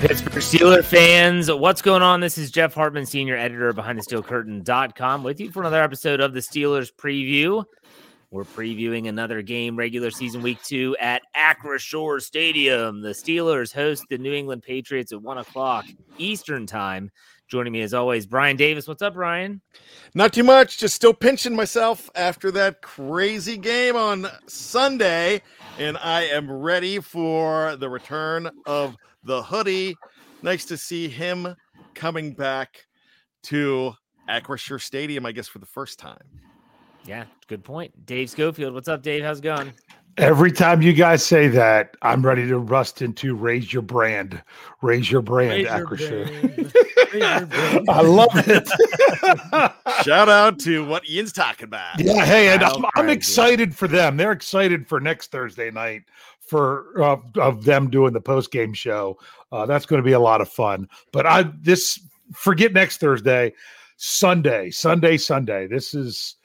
Pittsburgh Steeler fans, what's going on? This is Jeff Hartman, senior editor of BehindTheSteelCurtain.com, with you for another episode of the Steelers preview. We're previewing another game, regular season week two at Acrisure Stadium. The Steelers host the New England Patriots at one o'clock Eastern time. Joining me as always, Brian Davis. What's up, Brian? Not too much. Just still pinching myself after that crazy game on Sunday. And I am ready for the return of the hoodie. Nice to see him coming back to Acrisure Stadium, I guess, for the first time. Yeah, good point. Dave Schofield. What's up, Dave? How's it going? Every time you guys say that, I'm ready to rust into raise your brand, raise your brand, Acrisure. I love it. Shout out to what Ian's talking about. Yeah, hey, and I'm, I'm excited for them. They're excited for next Thursday night for uh, of them doing the post game show. Uh, that's going to be a lot of fun. But I this forget next Thursday, Sunday, Sunday, Sunday. This is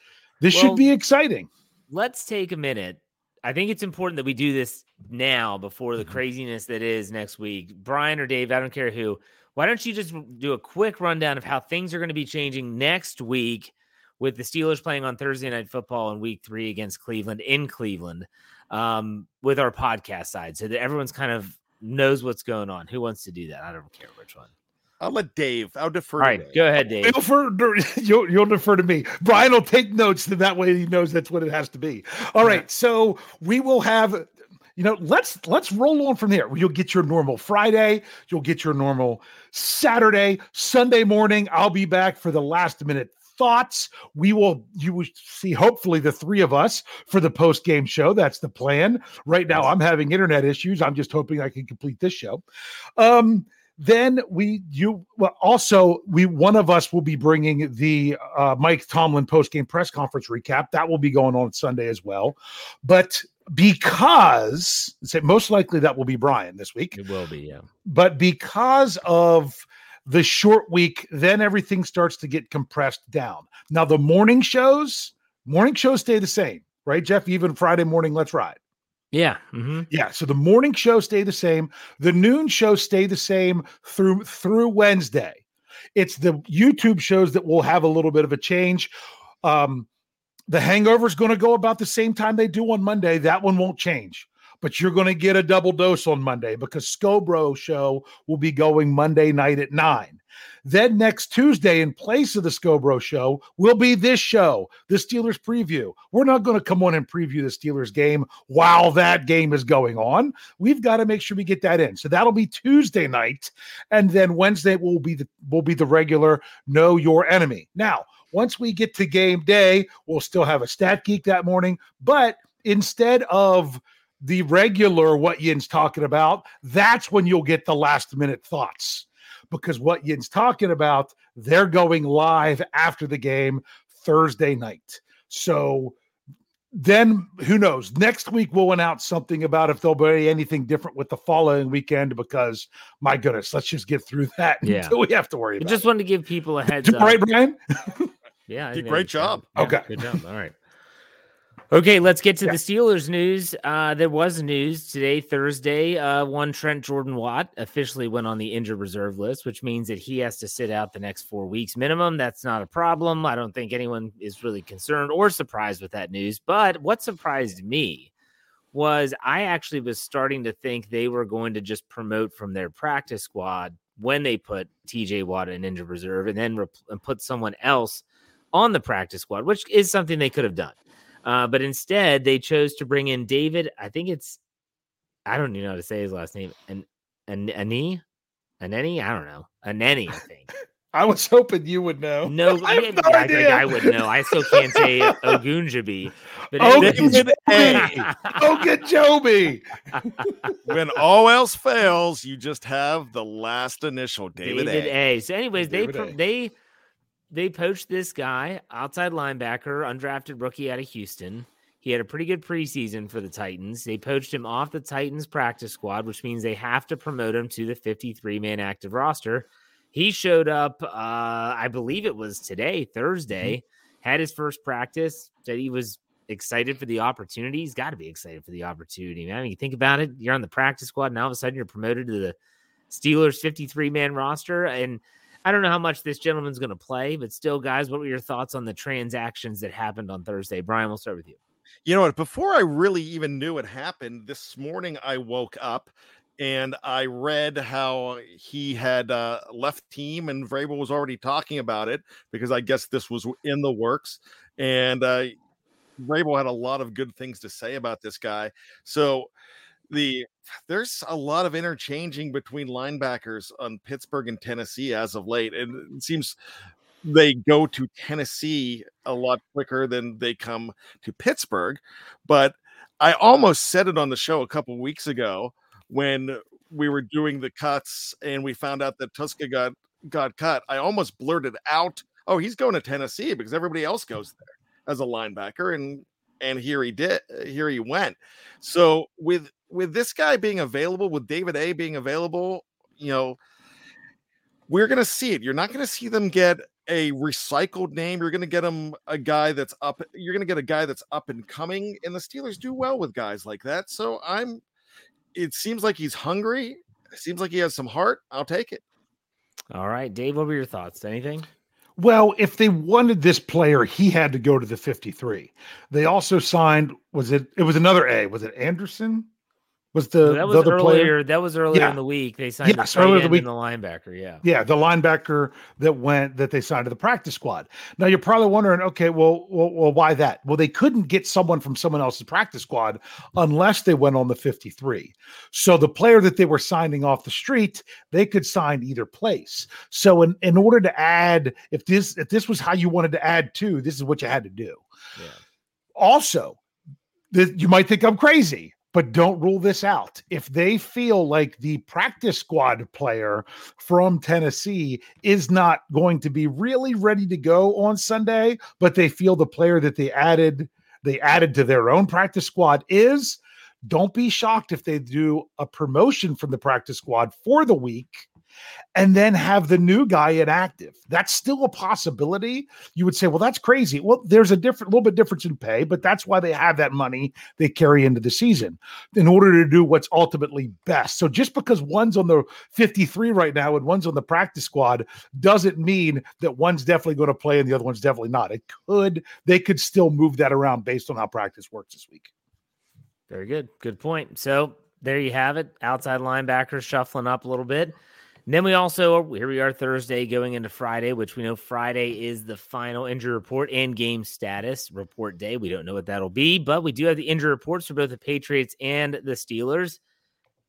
this well, should be exciting. Let's take a minute I think it's important that we do this now before the mm-hmm. craziness that is next week. Brian or Dave, I don't care who. Why don't you just do a quick rundown of how things are going to be changing next week with the Steelers playing on Thursday Night Football in Week Three against Cleveland in Cleveland, um, with our podcast side, so that everyone's kind of knows what's going on. Who wants to do that? I don't care which one. I'll let Dave. I'll defer. All right, Dave. go ahead, Dave. You'll, you'll, you'll, defer to me. Brian will take notes, and that way he knows that's what it has to be. All right, so we will have. You know, let's let's roll on from there. You'll get your normal Friday. You'll get your normal Saturday, Sunday morning. I'll be back for the last minute thoughts. We will you will see hopefully the three of us for the post game show. That's the plan. Right now, I'm having internet issues. I'm just hoping I can complete this show. Um, then we you well, also we one of us will be bringing the uh, Mike Tomlin post game press conference recap that will be going on Sunday as well. But because say most likely that will be Brian this week. It will be, yeah. But because of the short week, then everything starts to get compressed down. Now the morning shows, morning shows stay the same, right, Jeff? Even Friday morning, let's ride. Yeah. Mm-hmm. Yeah. So the morning show stay the same. The noon show stay the same through through Wednesday. It's the YouTube shows that will have a little bit of a change. Um, The hangover is going to go about the same time they do on Monday. That one won't change, but you're going to get a double dose on Monday because Scobro show will be going Monday night at nine. Then next Tuesday, in place of the Scobro show, will be this show, the Steelers preview. We're not going to come on and preview the Steelers game while that game is going on. We've got to make sure we get that in. So that'll be Tuesday night, and then Wednesday will be the will be the regular Know Your Enemy. Now, once we get to game day, we'll still have a stat geek that morning, but instead of the regular what Yin's talking about, that's when you'll get the last minute thoughts because what Yin's talking about, they're going live after the game Thursday night. So then who knows? Next week we'll announce something about if there'll be anything different with the following weekend because my goodness, let's just get through that Yeah. until we have to worry I about just it. wanted to give people a heads up. right, Brian? Yeah, Did great job. good. Yeah, Okay. good job. All right. Okay, let's get to Yeah. the Steelers news. Uh, there was news today, Thursday. Uh, one Trent Jordan Watt officially went on the injured reserve list, which means that he has to sit out the next four weeks minimum. That's not a problem. I don't think anyone is really concerned or surprised with that news. But what surprised me was I actually was starting to think they were going to just promote from their practice squad when they put TJ Watt in injured reserve and then rep- and put someone else on the practice squad, which is something they could have done. Uh, but instead, they chose to bring in David. I think it's, I don't even know how to say his last name. And an Ani, Aneni. I don't know. Aneni. I think. I was hoping you would know. No, I have yeah, no I idea. think I would know. I still can't say Ogunjobi. But Oh, anyway- David A. Oh, get Joby. when all else fails, you just have the last initial, David, David A. A. So, anyways, they David pro- A. they they poached this guy, outside linebacker, undrafted rookie out of Houston. He had a pretty good preseason for the Titans. They poached him off the Titans practice squad, which means they have to promote him to the 53 man active roster. He showed up, uh, I believe it was today, Thursday, had his first practice, said he was excited for the opportunity. He's got to be excited for the opportunity, man. I mean, you think about it, you're on the practice squad, and all of a sudden you're promoted to the Steelers 53 man roster. And I don't know how much this gentleman's going to play, but still, guys, what were your thoughts on the transactions that happened on Thursday? Brian, we'll start with you. You know what? Before I really even knew it happened, this morning I woke up and I read how he had uh, left team, and Vrabel was already talking about it because I guess this was in the works. And uh, Vrabel had a lot of good things to say about this guy. So the there's a lot of interchanging between linebackers on Pittsburgh and Tennessee as of late, and it seems they go to Tennessee a lot quicker than they come to Pittsburgh. But I almost said it on the show a couple weeks ago when we were doing the cuts and we found out that Tuszka got got cut. I almost blurted out, "Oh, he's going to Tennessee because everybody else goes there as a linebacker," and and here he did. Here he went. So with with this guy being available, with David A being available, you know, we're going to see it. You're not going to see them get a recycled name. You're going to get them a guy that's up. You're going to get a guy that's up and coming. And the Steelers do well with guys like that. So I'm. It seems like he's hungry. It seems like he has some heart. I'll take it. All right, Dave, what were your thoughts? Anything? Well, if they wanted this player, he had to go to the 53. They also signed, was it, it was another A. Was it Anderson? Was the, that the was other earlier. player? That was earlier Yeah. in the week. They signed Yes, the earlier the and the linebacker. Yeah. Yeah, the linebacker that went that they signed to the practice squad. Now you're probably wondering, okay, well, well, well, why that? Well, they couldn't get someone from someone else's practice squad unless they went on the 53. So the player that they were signing off the street, they could sign either place. So in, in order to add, if this if this was how you wanted to add to this is what you had to do. Yeah. Also, th- you might think I'm crazy, but don't rule this out. If they feel like the practice squad player from Tennessee is not going to be really ready to go on Sunday, but they feel the player that they added they added to their own practice squad is, don't be shocked if they do a promotion from the practice squad for the week and then have the new guy inactive. That's still a possibility. You would say, well, that's crazy. Well, there's a different, little bit difference in pay, but that's why they have that money they carry into the season in order to do what's ultimately best. So just because one's on the 53 right now and one's on the practice squad doesn't mean that one's definitely going to play and the other one's definitely not. It could, they could still move that around based on how practice works this week. Very good. Good point. So there you have it. Outside linebackers shuffling up a little bit. And then we also here we are Thursday going into Friday, which we know Friday is the final injury report and game status report day. We don't know what that'll be, but we do have the injury reports for both the Patriots and the Steelers.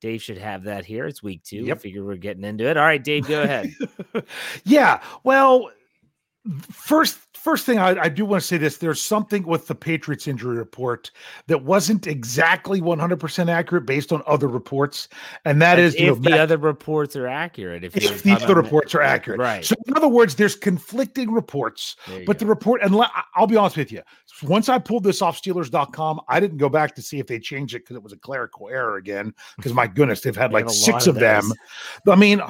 Dave should have that here. It's week two. Yep. I figure we're getting into it. All right, Dave, go ahead. yeah. Well, first first thing I, I, do want to say this there's something with the patriots injury report that wasn't exactly 100% accurate based on other reports and that is if know, the other reports are accurate if, if the other reports are accurate. Right. So in other words there's conflicting reports but go. the report and i'll be honest with you once i pulled this off steelers.com i didn't go back to see if they changed it because it was a clerical error again because my goodness they've had like six of, of them. i mean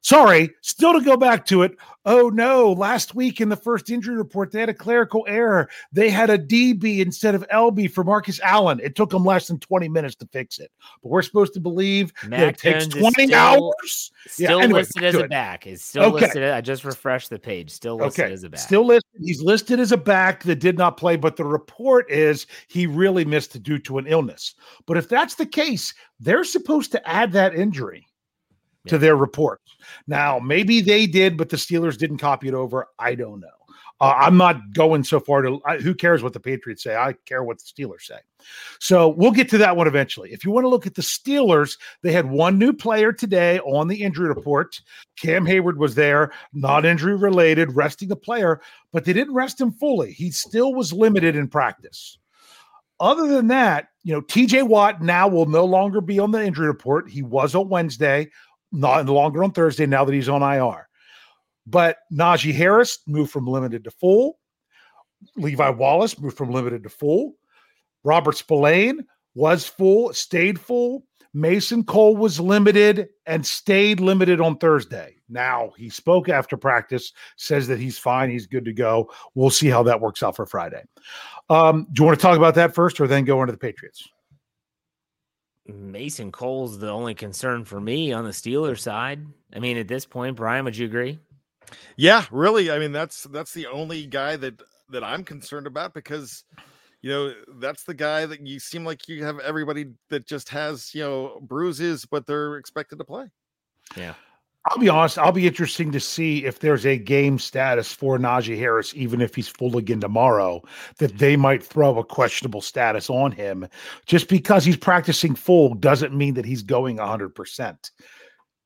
Sorry, still to go back to it. Oh no, last week in the first injury report, they had a clerical error. They had a DB instead of LB for Marcus Allen. It took them less than 20 minutes to fix it. But we're supposed to believe Mac that it takes 20 still, hours. Still yeah, anyway, listed as a back. Is still okay. listed. I just refreshed the page. Still listed okay. as a back. Still listed. He's listed as a back that did not play, but the report is he really missed due to an illness. But if that's the case, they're supposed to add that injury to their reports. Now, maybe they did, but the Steelers didn't copy it over. I don't know. Uh, I'm not going so far to I, who cares what the Patriots say. I care what the Steelers say. So we'll get to that one eventually. If you want to look at the Steelers, they had one new player today on the injury report. Cam Hayward was there, not injury related, resting the player, but they didn't rest him fully. He still was limited in practice. Other than that, you know, TJ Watt now will no longer be on the injury report. He was on Wednesday not no longer on Thursday now that he's on IR. But Najee Harris moved from limited to full. Levi Wallace moved from limited to full. Robert Spillane was full, stayed full. Mason Cole was limited and stayed limited on Thursday. Now he spoke after practice, says that he's fine, he's good to go. We'll see how that works out for Friday. Um, do you want to talk about that first, or then go into the Patriots? Mason Cole's the only concern for me on the Steelers side. I mean, at this point, Brian, would you agree? Yeah, really. I mean, that's that's the only guy that that I'm concerned about because you know that's the guy that you seem like you have everybody that just has you know bruises, but they're expected to play. Yeah. I'll be honest. I'll be interesting to see if there's a game status for Najee Harris, even if he's full again tomorrow, that they might throw a questionable status on him. Just because he's practicing full doesn't mean that he's going 100%.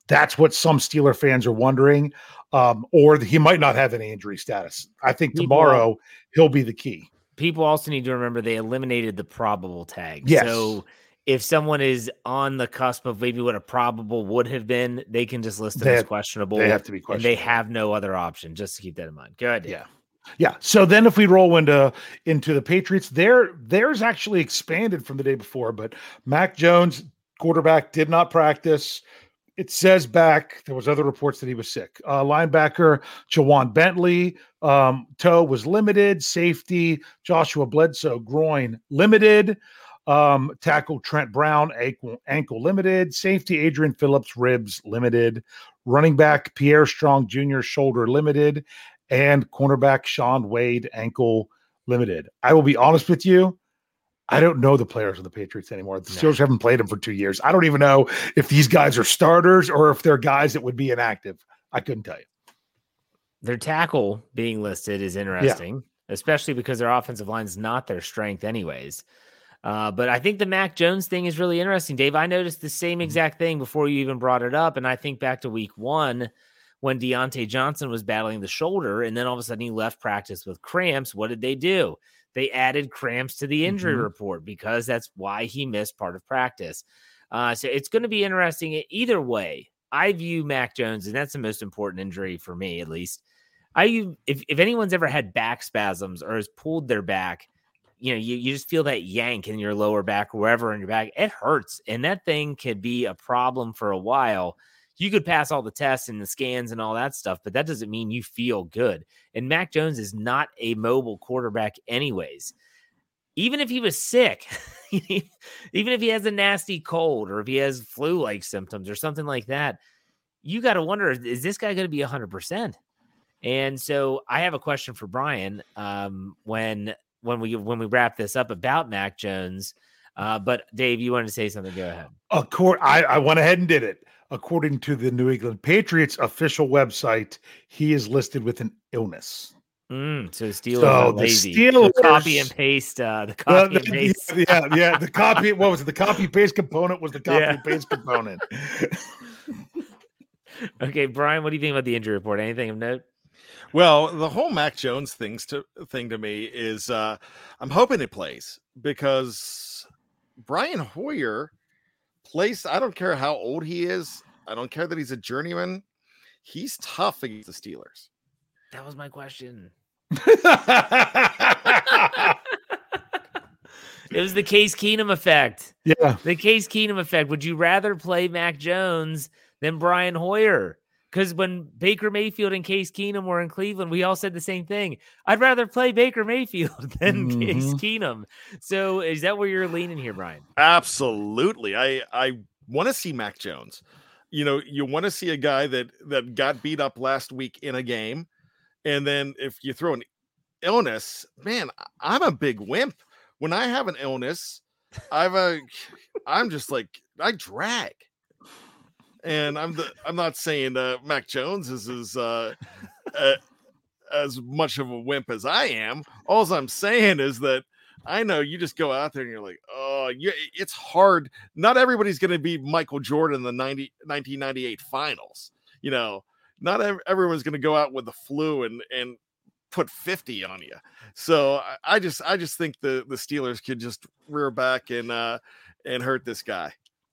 That's what some Steeler fans are wondering. Um, or he might not have any injury status. I think tomorrow he'll be the key. People also need to remember they eliminated the probable tag. Yes. So if someone is on the cusp of maybe what a probable would have been, they can just list them they as have, questionable. They have to be questionable. they have no other option. Just to keep that in mind. Good. Yeah. Yeah. So then if we roll into into the Patriots, their theirs actually expanded from the day before, but Mac Jones, quarterback, did not practice. It says back. There was other reports that he was sick. Uh, linebacker Ja'Whaun Bentley, um, toe was limited. Safety Joshua Bledsoe groin limited. Um, tackle Trent Brown, ankle, ankle limited. Safety Adrian Phillips, ribs limited. Running back Pierre Strong Jr., shoulder limited. And cornerback Shaun Wade, ankle limited. I will be honest with you. I don't know the players of the Patriots anymore. The Steelers haven't played them for two years. I don't even know if these guys are starters or if they're guys that would be inactive. I couldn't tell you. Their tackle being listed is interesting, yeah. especially because their offensive line is not their strength, anyways. Uh, but I think the Mac Jones thing is really interesting, Dave. I noticed the same mm-hmm. exact thing before you even brought it up. And I think back to week one when Diontae Johnson was battling the shoulder, and then all of a sudden he left practice with cramps. What did they do? They added cramps to the injury mm-hmm. report because that's why he missed part of practice. Uh, so it's going to be interesting either way. I view Mac Jones, and that's the most important injury for me, at least. I if if anyone's ever had back spasms or has pulled their back, you know, you, you just feel that yank in your lower back, wherever in your back, it hurts. And that thing could be a problem for a while. you could pass all the tests and the scans and all that stuff, but that doesn't mean you feel good. And Mac Jones is not a mobile quarterback, anyways. Even if he was sick, even if he has a nasty cold or if he has flu like symptoms or something like that, you got to wonder is this guy going to be 100%? And so I have a question for Brian um, when when we when we wrap this up about Mac Jones. Uh, but Dave, you wanted to say something? Go ahead. Accord, I, I went ahead and did it. According to the New England Patriots official website, he is listed with an illness. Mm, so the Steelers So the. Steelers- The copy and paste. Uh, the copy and the- paste. yeah, yeah. The copy. What was it? The copy paste component was the copy Yeah. paste component. Okay, Brian, what do you think about the injury report? Anything of note? Well, the whole Mac Jones things to thing to me is uh I'm hoping it plays because Brian Hoyer plays. I don't care how old he is. I don't care that he's a journeyman. He's tough against the Steelers. That was my question. It was the Case Keenum effect. yeah. The Case Keenum effect. Would you rather play Mac Jones than Brian Hoyer? Because when Baker Mayfield and Case Keenum were in Cleveland, we all said the same thing. I'd rather play Baker Mayfield than Case Mhm. Keenum. So is that where you're leaning here, Brian? Absolutely. I I want to see Mac Jones. You know, you want to see a guy that that got beat up last week in a game, and then if you throw an illness, man, I'm a big wimp. When I have an illness, I've a I'm just like I drag. And I'm the I'm not saying uh Mac Jones is as uh, uh as much of a wimp as I am. All I'm saying is that I know you just go out there and you're like, oh, you, it's hard. Not everybody's going to be Michael Jordan in the 90, 1998 finals. You know, not ev- everyone's going to go out with the flu and and put 50 on you. So I, I just I just think the the Steelers could just rear back and uh and hurt this guy.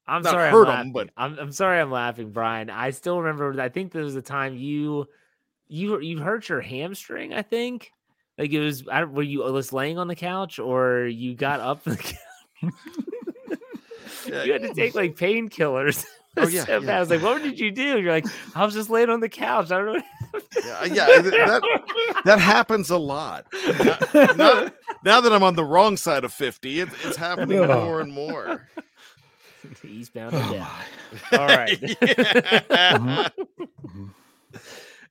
I'm Not sorry. I'm, hurt 'em, laughing. but- I'm, I'm sorry. I'm laughing, Brian. I still remember. I think there was a time you you you hurt your hamstring. I think like it was. I, don't- were you just laying on the couch or you got up? from The couch? Yeah. you had to take like painkillers. Oh, yeah, So yeah. I was like, "What did you do?" You're like, "I was just laying on the couch." I don't know. Yeah, yeah, that that happens a lot. Now, now- now that I'm on the wrong side of 50, it, it's happening more and more. And Oh, down. my. All right. Yeah. Mhm.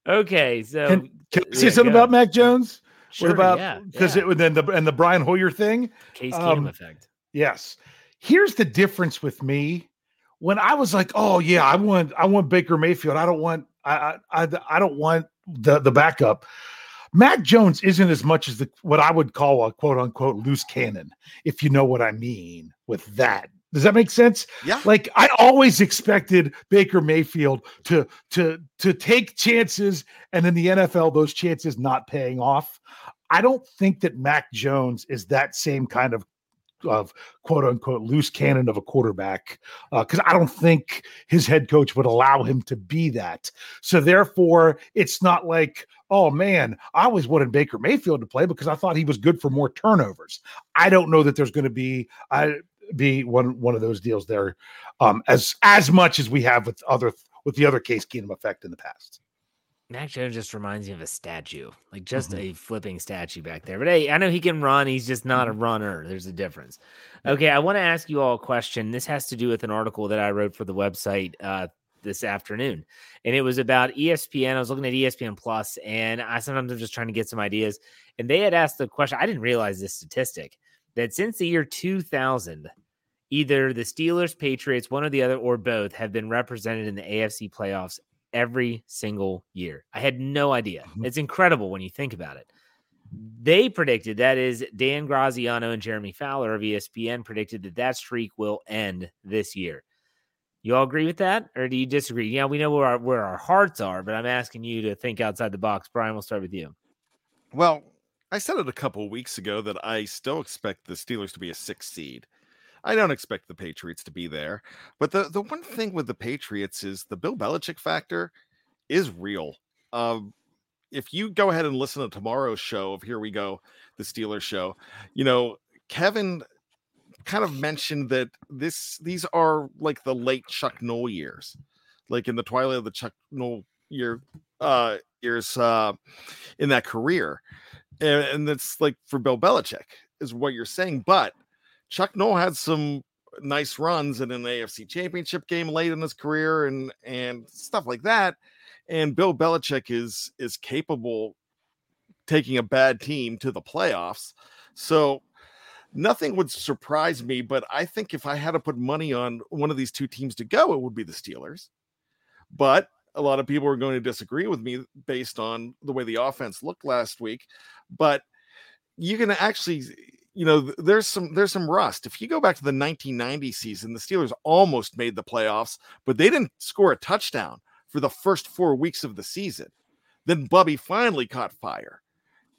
okay. So Can, can I say something about Mac Jones? Sure, what about yeah, because yeah. it then the and the Brian Hoyer thing? Case Keenum um, effect. Yes. Here's the difference with me. When I was like, "Oh yeah, I want I want Baker Mayfield. I don't want I I I, I don't want the the backup." Mac Jones isn't as much as the what I would call a quote unquote loose cannon, if you know what I mean with that. Does that make sense? yeah. Like I always expected Baker Mayfield to to to take chances, and in the NFL, those chances not paying off. I don't think that Mac Jones is that same kind of of quote unquote loose cannon of a quarterback uh, because I don't think his head coach would allow him to be that. So therefore, it's not like oh man, I always wanted Baker Mayfield to play because I thought he was good for more turnovers. I don't know that there's going to be I be one one of those deals there um as as much as we have with other with the other case Keenum effect in the past. Mac Jones just reminds me of a statue, like just Mhm. a flipping statue back there. But hey, I know he can run. He's just not a runner. There's a difference. Okay, I want to ask you all a question. This has to do with an article that I wrote for the website uh, this afternoon, and it was about ESPN. I was looking at ESPN Plus, and I sometimes I'm just trying to get some ideas. And they had asked the question. I didn't realize this statistic that since the year 2000, either the Steelers, Patriots, one or the other, or both, have been represented in the AFC playoffs every single year. I had no idea. Mhm. It's incredible when you think about it. They predicted that is Dan Graziano and Jeremy Fowler of ESPN predicted that that streak will end this year. You all agree with that, or do you disagree? Yeah, we know where our where our hearts are, but I'm asking you to think outside the box. Brian, we'll start with you. Well, I said it a couple weeks ago that I still expect the Steelers to be a six seed. I don't expect the Patriots to be there. But the, the one thing with the Patriots is the Bill Belichick factor is real. Um, if you go ahead and listen to tomorrow's show of Here We Go, the Steelers show, you know, Kevin kind of mentioned that this these are like the late Chuck Noll years. like in the twilight of the Chuck Noll year uh years uh in that career. And, and that's like for Bill Belichick is what you're saying. But Chuck Noll had some nice runs in an AFC championship game late in his career and and stuff like that. And Bill Belichick is is capable taking a bad team to the playoffs. So nothing would surprise me, but I think if I had to put money on one of these two teams to go, it would be the Steelers. But a lot of people are going to disagree with me based on the way the offense looked last week. But you can actually, you know, there's some there's some rust. If you go back to the 1990 season, the Steelers almost made the playoffs, but they didn't score a touchdown for the first four weeks of the season. Then Bubby finally caught fire,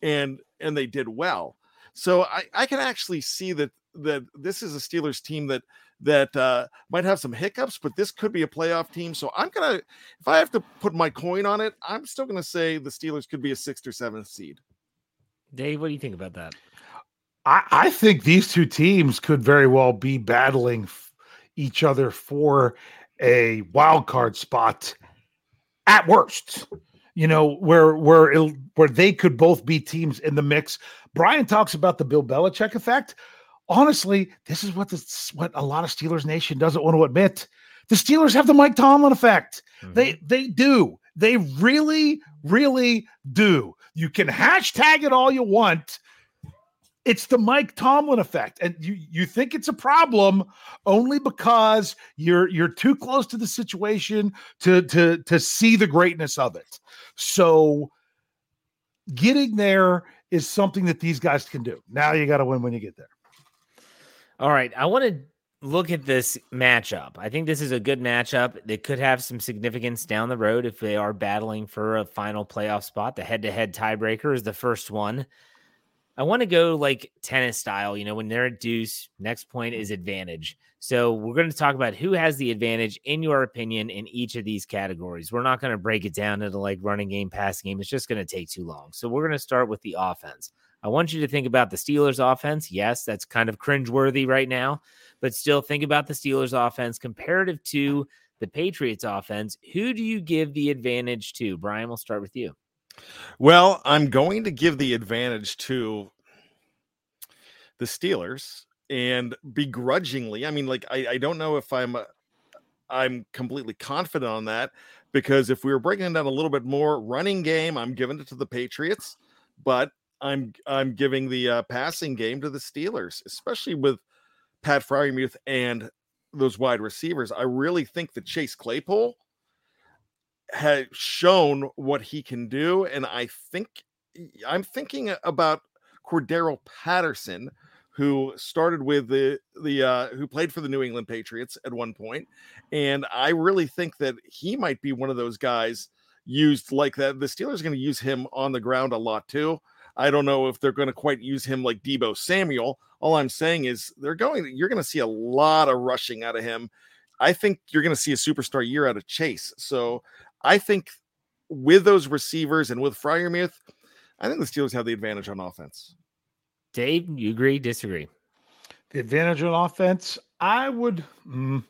and and they did well. So I, I can actually see that that this is a Steelers team that that uh, might have some hiccups, but this could be a playoff team. So I'm gonna, if I have to put my coin on it, I'm still gonna say the Steelers could be a sixth or seventh seed. Dave, what do you think about that? I, I think these two teams could very well be battling f- each other for a wild card spot at worst. You know where where it, where they could both be teams in the mix. Brian talks about the Bill Belichick effect. Honestly, this is what this what a lot of Steelers Nation doesn't want to admit. The Steelers have the Mike Tomlin effect. Mm-hmm. They they do. They really, really do. You can hashtag it all you want. It's the Mike Tomlin effect. And you you think it's a problem only because you're you're too close to the situation to to to see the greatness of it. So getting there is something that these guys can do. Now you got to win when you get there. All right. I want to look at this matchup. I think this is a good matchup that could have some significance down the road if they are battling for a final playoff spot. The head to head tiebreaker is the first one. I want to go like tennis style, you know, when they're at deuce, next point is advantage. So we're going to talk about who has the advantage in your opinion in each of these categories. We're not going to break it down into like running game, passing game. It's just going to take too long. So we're going to start with the offense. I want you to think about the Steelers offense. Yes, that's kind of cringeworthy right now, but still think about the Steelers offense comparative to the Patriots offense. Who do you give the advantage to? Brian, we'll start with you. Well, I'm going to give the advantage to the Steelers and begrudgingly, I mean, like I, I don't know if I'm uh, I'm completely confident on that because if we were breaking it down a little bit more, running game, I'm giving it to the Patriots, but I'm I'm giving the uh, passing game to the Steelers, especially with Pat Freiermuth and those wide receivers. I really think that Chase Claypool has shown what he can do, and I think I'm thinking about Cordarrelle Patterson, who started with the the uh, who played for the New England Patriots at one point, and I really think that he might be one of those guys used like that. The Steelers are going to use him on the ground a lot too. I don't know if they're going to quite use him like Deebo Samuel. All I'm saying is they're going. You're going to see a lot of rushing out of him. I think you're going to see a superstar year out of Chase. So I think with those receivers and with Freiermuth, I think the Steelers have the advantage on offense. Dave, you agree? Disagree? The advantage on offense, I would, mm,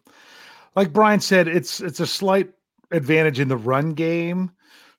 like Brian said, it's it's a slight advantage in the run game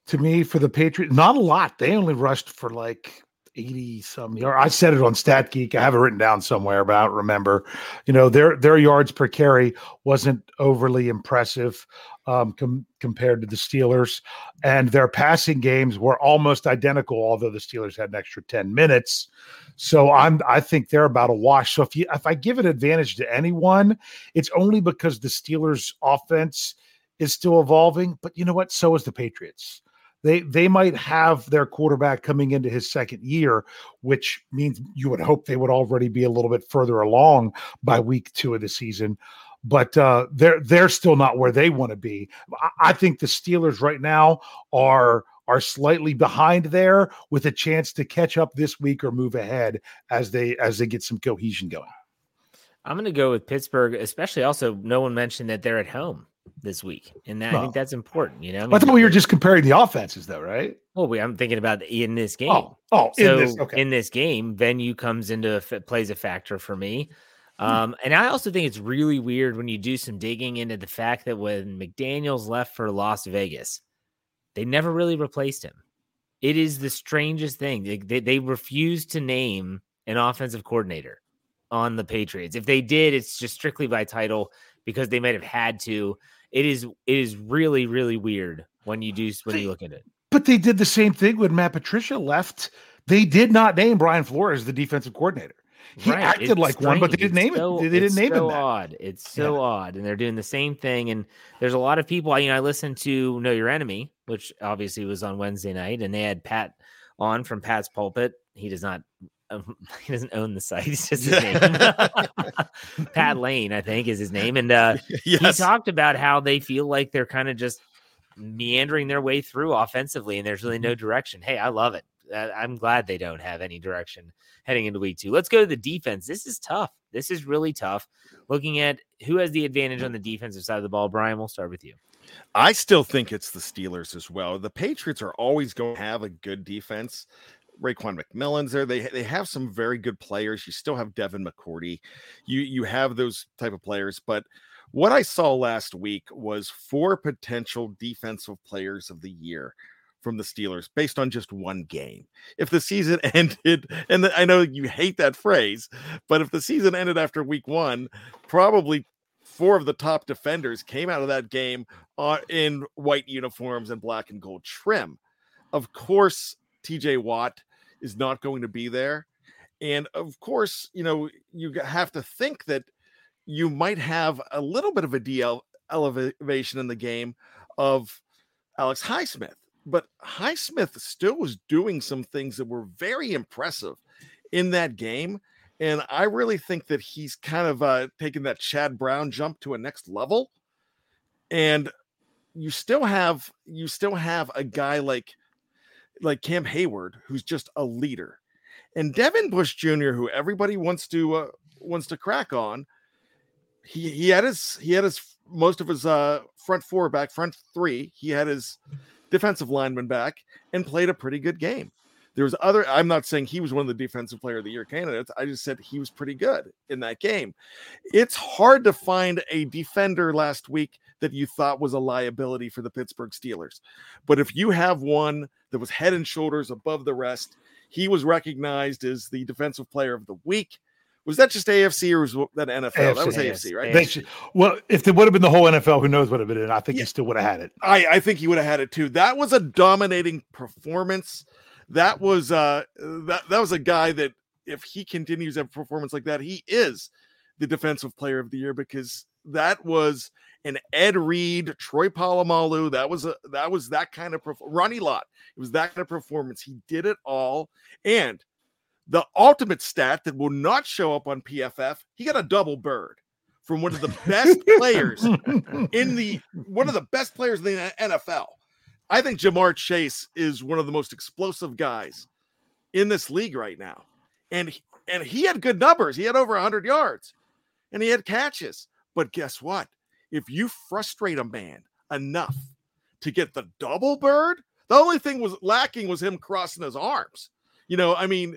to me for the Patriots. Not a lot. They only rushed for like 80 some yards. I said it on Stat Geek. I have it written down somewhere, but I don't remember. You know, their their yards per carry wasn't overly impressive um, com- compared to the Steelers, and their passing games were almost identical. Although the Steelers had an extra 10 minutes, so I'm I think they're about a wash. So if you if I give an advantage to anyone, it's only because the Steelers' offense is still evolving. But you know what? So is the Patriots they they might have their quarterback coming into his second year, which means you would hope they would already be a little bit further along by week two of the season. But uh, they're they're still not where they want to be. I, I think the Steelers right now are are slightly behind there with a chance to catch up this week or move ahead as they as they get some cohesion going. I'm going to go with Pittsburgh, especially also no one mentioned that they're at home this week, and that, well, I think that's important. You know, I, mean, I thought we were just comparing the offenses, though, right? Well, we, I'm thinking about in this game. Oh, oh so in this, okay. in this game, venue comes into plays a factor for me. Um, and I also think it's really weird when you do some digging into the fact that when McDaniels left for Las Vegas, they never really replaced him. It is the strangest thing. They, they, they refused to name an offensive coordinator on the Patriots. If they did, it's just strictly by title because they might have had to. It is it is really really weird when you do when they, you look at it. But they did the same thing when Matt Patricia left. They did not name Brian Flores the defensive coordinator. He right. acted it's like strange. one, but they didn't it's name so, it. They didn't name so it. That. Odd. It's so yeah. odd, and they're doing the same thing. And there's a lot of people. I You know, I listened to Know Your Enemy, which obviously was on Wednesday night, and they had Pat on from Pat's pulpit. He does not. Um, he doesn't own the site. It's just his name. Pat Lane, I think, is his name, and uh, yes. he talked about how they feel like they're kind of just meandering their way through offensively, and there's really no mm-hmm. direction. Hey, I love it. I'm glad they don't have any direction heading into week two. Let's go to the defense. This is tough. This is really tough. Looking at who has the advantage on the defensive side of the ball, Brian, we'll start with you. I still think it's the Steelers as well. The Patriots are always going to have a good defense. Raekwon McMillan's there. They they have some very good players. You still have Devin McCourty. You you have those type of players, but what I saw last week was four potential defensive players of the year from the Steelers based on just one game. If the season ended, and I know you hate that phrase, but if the season ended after week one, probably four of the top defenders came out of that game uh, in white uniforms and black and gold trim. Of course, TJ Watt is not going to be there. And of course, you know, you have to think that you might have a little bit of a DL elevation in the game of Alex Highsmith but Highsmith still was doing some things that were very impressive in that game. And I really think that he's kind of uh, taken that Chad Brown jump to a next level. And you still have you still have a guy like like Cam Hayward, who's just a leader, and Devin Bush Jr. who everybody wants to uh, wants to crack on. He he had his he had his most of his uh front four back front three. He had his defensive lineman back and played a pretty good game. There was other. I'm not saying he was one of the defensive player of the year candidates. I just said he was pretty good in that game. It's hard to find a defender last week that you thought was a liability for the Pittsburgh Steelers. But if you have one that was head and shoulders above the rest, he was recognized as the defensive player of the week. Was that just AFC or was that NFL? AFC, that was AFC, right? Should, well, if it would have been the whole NFL, who knows what it would have been? I think yeah. he still would have had it. I, I think he would have had it too. That was a dominating performance. That was uh that that was a guy that if he continues a performance like that, he is the defensive player of the year because that was an Ed Reed, Troy Polamalu. That was a that was that kind of Ronnie Lott. It was that kind of performance. He did it all, and the ultimate stat that will not show up on PFF, he got a double bird from one of the best players in the one of the best players in the NFL. I think Ja'Marr Chase is one of the most explosive guys in this league right now. And and he had good numbers. He had over 100 yards and he had catches. But guess what? If you frustrate a man enough to get the double bird, the only thing was lacking was him crossing his arms. You know, I mean,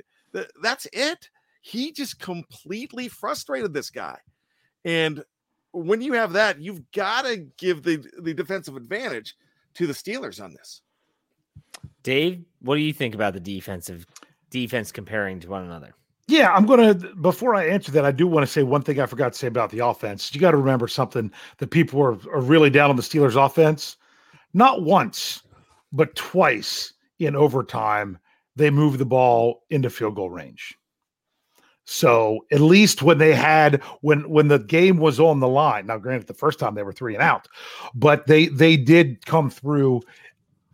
that's it. He just completely frustrated this guy. And when you have that, you've got to give the, the defensive advantage to the Steelers on this. Dave, what do you think about the defensive defense comparing to one another? Yeah, I'm going to, before I answer that, I do want to say one thing I forgot to say about the offense. You got to remember something that people are, are really down on the Steelers' offense. Not once, but twice in overtime they moved the ball into field goal range. So at least when they had when when the game was on the line. Now, granted, the first time they were three and out, but they they did come through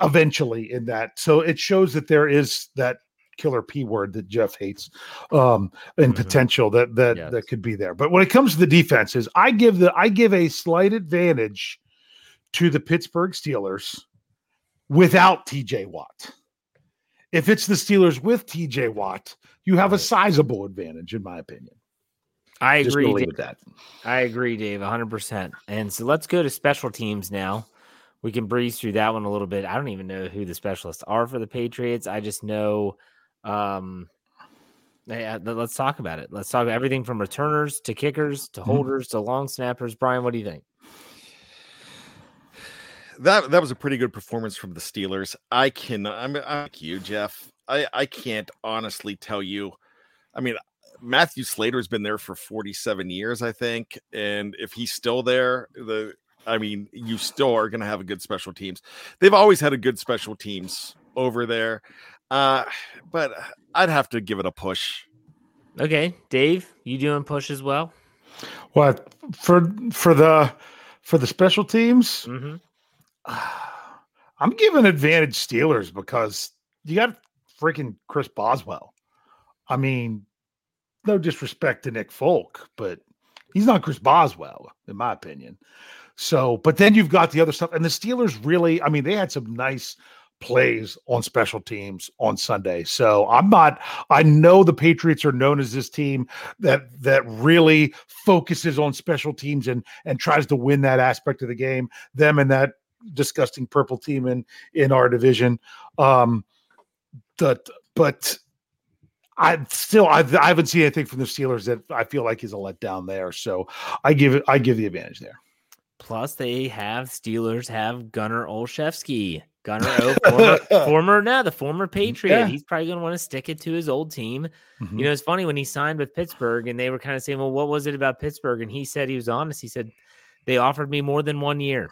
eventually in that. So it shows that there is that killer p word that Jeff hates, um, and mm-hmm. potential that that yes. that could be there. But when it comes to the defenses, I give the I give a slight advantage to the Pittsburgh Steelers without T.J. Watt. If it's the Steelers with TJ Watt, you have a sizable advantage, in my opinion. I agree with that. I agree, Dave, 100%. And so let's go to special teams now. We can breeze through that one a little bit. I don't even know who the specialists are for the Patriots. I just know um Yeah, let's talk about it. Let's talk about everything from returners to kickers to Mhm. holders to long snappers. Brian, what do you think? that that was a pretty good performance from the Steelers. I can I'm, I'm like you, Jeff. I I can't honestly tell you. I mean, Matthew Slater's been there for 47 years, I think, and if he's still there, the I mean, you still are going to have a good special teams. They've always had a good special teams over there, uh, but I'd have to give it a push. Okay, Dave, you doing push as well? What for for the for the special teams? Mm-hmm. I'm giving advantage Steelers because you got freaking Chris Boswell. I mean, no disrespect to Nick Folk, but he's not Chris Boswell, in my opinion. So, but then you've got the other stuff, and the Steelers really, I mean, they had some nice plays on special teams on Sunday. So I'm not, I know the Patriots are known as this team that that really focuses on special teams and and tries to win that aspect of the game. Them and that disgusting purple team in in our division. Um that but I still I, I haven't seen anything from the Steelers that I feel like is a letdown there. So I give it I give the advantage there. Plus, they have Steelers have Gunnar Olszewski. Gunnar O, former, former no, the former Patriot. Yeah. He's probably going to want to stick it to his old team. Mhm. You know, it's funny when he signed with Pittsburgh and they were kind of saying, well, what was it about Pittsburgh? And he said he was honest. He said, they offered me more than one year.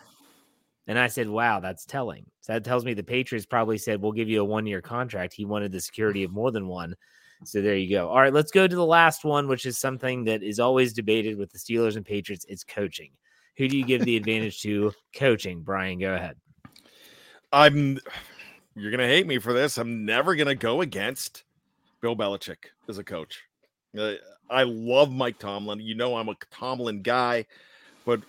And I said, wow, that's telling. So that tells me the Patriots probably said, we'll give you a one year contract. He wanted the security of more than one. So there you go. All right, let's go to the last one, which is something that is always debated with the Steelers and Patriots. It's coaching. Who do you give the advantage to coaching? Brian, go ahead. I'm you're gonna hate me for this. I'm never gonna go against Bill Belichick as a coach. Uh, I love Mike Tomlin. You know I'm a Tomlin guy, but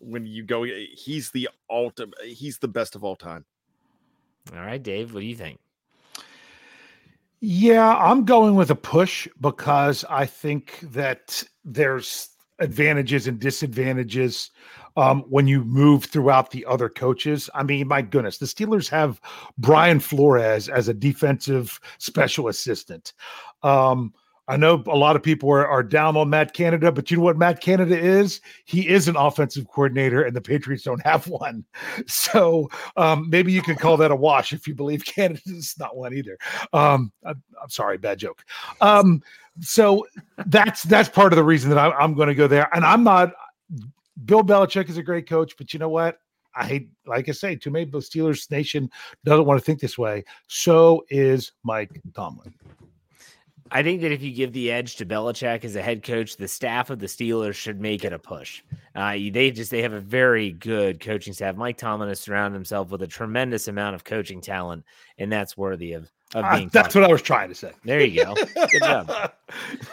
when you go, he's the ultimate. He's the best of all time. All right, Dave, what do you think? Yeah, I'm going with a push because I think that there's advantages and disadvantages um, when you move throughout the other coaches. I mean, my goodness, the Steelers have Brian Flores as a defensive special assistant. Um, I know a lot of people are, are down on Matt Canada, but you know what Matt Canada is? He is an offensive coordinator, and the Patriots don't have one. So um, maybe you could call that a wash if you believe Canada is not one either. Um, I'm, I'm sorry, bad joke. Um, so that's that's part of the reason that I, I'm going to go there. And I'm not. Bill Belichick is a great coach, but you know what? I hate, like I say, too many Steelers Nation doesn't want to think this way. So is Mike Tomlin. I think that if you give the edge to Belichick as a head coach, the staff of the Steelers should make it a push. Uh, they just they have a very good coaching staff. Mike Tomlin has surrounded himself with a tremendous amount of coaching talent, and that's worthy of of Ah, being. that's talked what I was trying to say. There you go. Good job.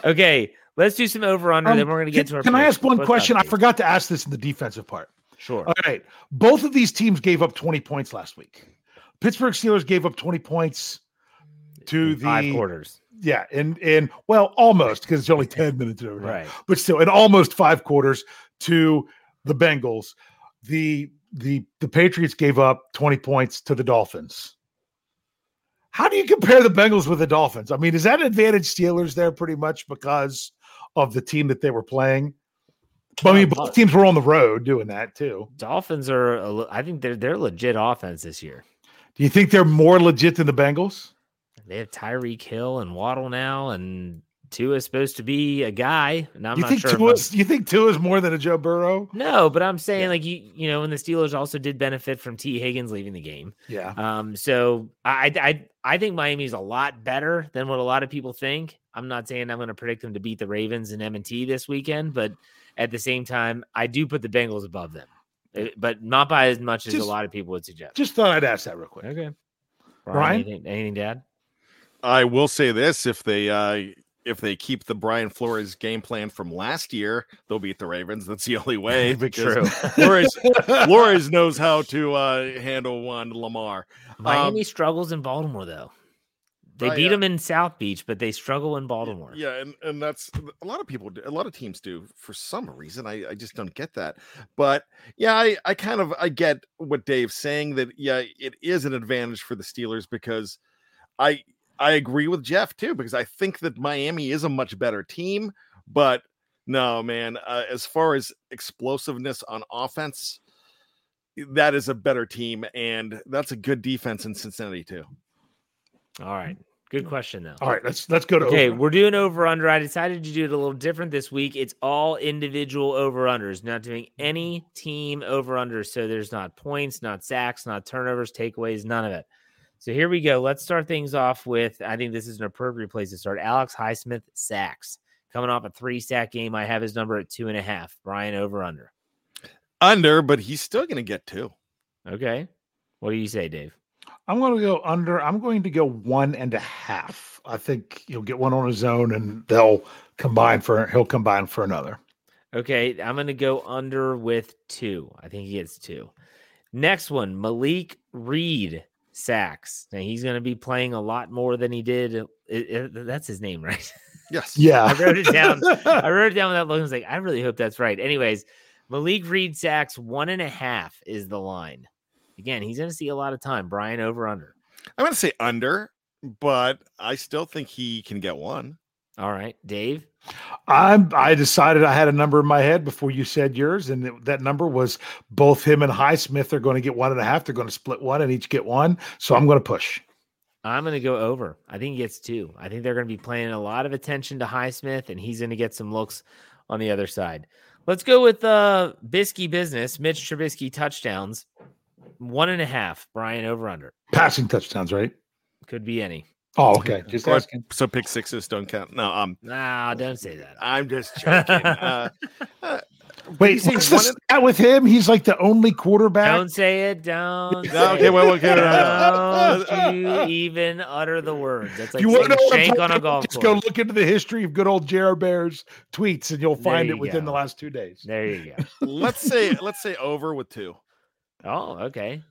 Okay, let's do some over under. Um, then we're going to get to our. can I ask one What's question? I forgot to ask this in the defensive part. Sure. All right. Both of these teams gave up 20 points last week. Pittsburgh Steelers gave up 20 points to In five the quarters. yeah, and and well, almost because it's only 10 minutes over. Right. But still, in almost five quarters to the Bengals. The the the Patriots gave up 20 points to the Dolphins. How do you compare the Bengals with the Dolphins? I mean, is that an advantage Steelers there pretty much because of the team that they were playing? But I mean, both teams were on the road doing that too. Dolphins are. I think they're they're legit offense this year. Do you think they're more legit than the Bengals? They have Tyreek Hill and Waddle now, and Tua is supposed to be a guy. And I'm you not think sure. Tua's, you think Tua is more than a Joe Burrow? no, but I'm saying like you you know, and the Steelers also did benefit from Tee Higgins leaving the game. Yeah. Um, so I I I think Miami's a lot better than what a lot of people think. I'm not saying I'm going to predict them to beat the Ravens and M&T this weekend, but at the same time, I do put the Bengals above them, Uh, but not by as much as a lot of people would suggest. Just thought I'd ask that real quick. okay, Brian? anything, anything to add? I will say this: if they uh if they keep the Brian Flores game plan from last year, they'll beat the Ravens. That's the only way because True. Flores Flores knows how to uh handle one Lamar. Miami Um, struggles in Baltimore though. They beat them in South Beach, but they struggle in Baltimore. Yeah, and, and that's a lot of people do, a lot of teams do for some reason. I, I just don't get that. But yeah, I, I kind of I get what Dave's saying that yeah, it is an advantage for the Steelers because I I agree with Jeff too because I think that Miami is a much better team, but no, man, uh, as far as explosiveness on offense, that is a better team and that's a good defense in Cincinnati too. All right. Good question though. All right, let's let's go to Okay, over. we're doing over under. I decided to do it a little different this week. It's all individual over unders, not doing any team over unders. So there's not points, not sacks, not turnovers, takeaways, none of it. So here we go. Let's start things off with I think this is an appropriate place to start. Alex Highsmith sacks. Coming off a three sack game. I have his number at two and a half. Brian over under. Under, but he's still going to get two. Okay. What do you say, Dave? I'm going to go under. I'm going to go one and a half. I think he'll get one on his own, and they'll combine for. He'll combine for another. Okay, I'm going to go under with two. I think he gets two. Next one, Malik Reed sacks. Now he's going to be playing a lot more than he did. Uh, it- it- that's his name, right? Yes. Yeah, I wrote it down. I wrote it down without looking. I was like, I really hope that's right. Anyways, Malik Reed sacks one and a half is the line. Again, he's going to see a lot of time. Brian over under. I'm going to say under, but I still think he can get one. All right, Dave. I'm. I decided I had a number in my head before you said yours, and it- that number was both him and Highsmith are going to get one and a half. They're going to split one and each get one. So I'm going to push. I'm going to go over. I think he gets two. I think they're going to be paying a lot of attention to Highsmith, and he's going to get some looks on the other side. Let's go with uh, Bisky business. Mitch Trubisky touchdowns, one and a half. Brian over under. Passing touchdowns, right? Could be any. Oh, okay. Just Or- asking. So pick sixes don't count. No, um, Nah, don't say that. I'm just joking. uh, uh, Wait, you say what's the one and- stat with him? He's like the only quarterback. Don't say it. Don't. No, say okay, it. well, okay, Don't you even utter the words. That's like you want to saying know what I'm shank talking on a golf Just course. go look into the history of good old Jared Bears tweets, and you'll find you it within go. the last two days. There you go. let's say let's say over with two. Oh, okay.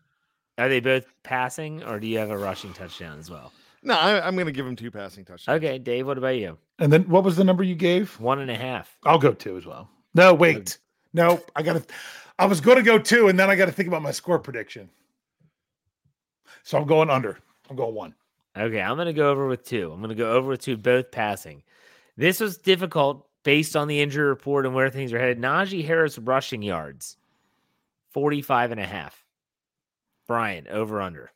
Are they both passing, or do you have a rushing touchdown as well? No, I, I'm going to give him two passing touchdowns. Okay, Dave. What about you? And then what was the number you gave? One and a half. I'll go two as well. No, wait. No, I got to. I was going to go two, and then I got to think about my score prediction. So I'm going under. I'm going one. Okay, I'm going to go over with two. I'm going to go over with two, both passing. This was difficult based on the injury report and where things are headed. Najee Harris rushing yards, 45 and a half. Brian, over under.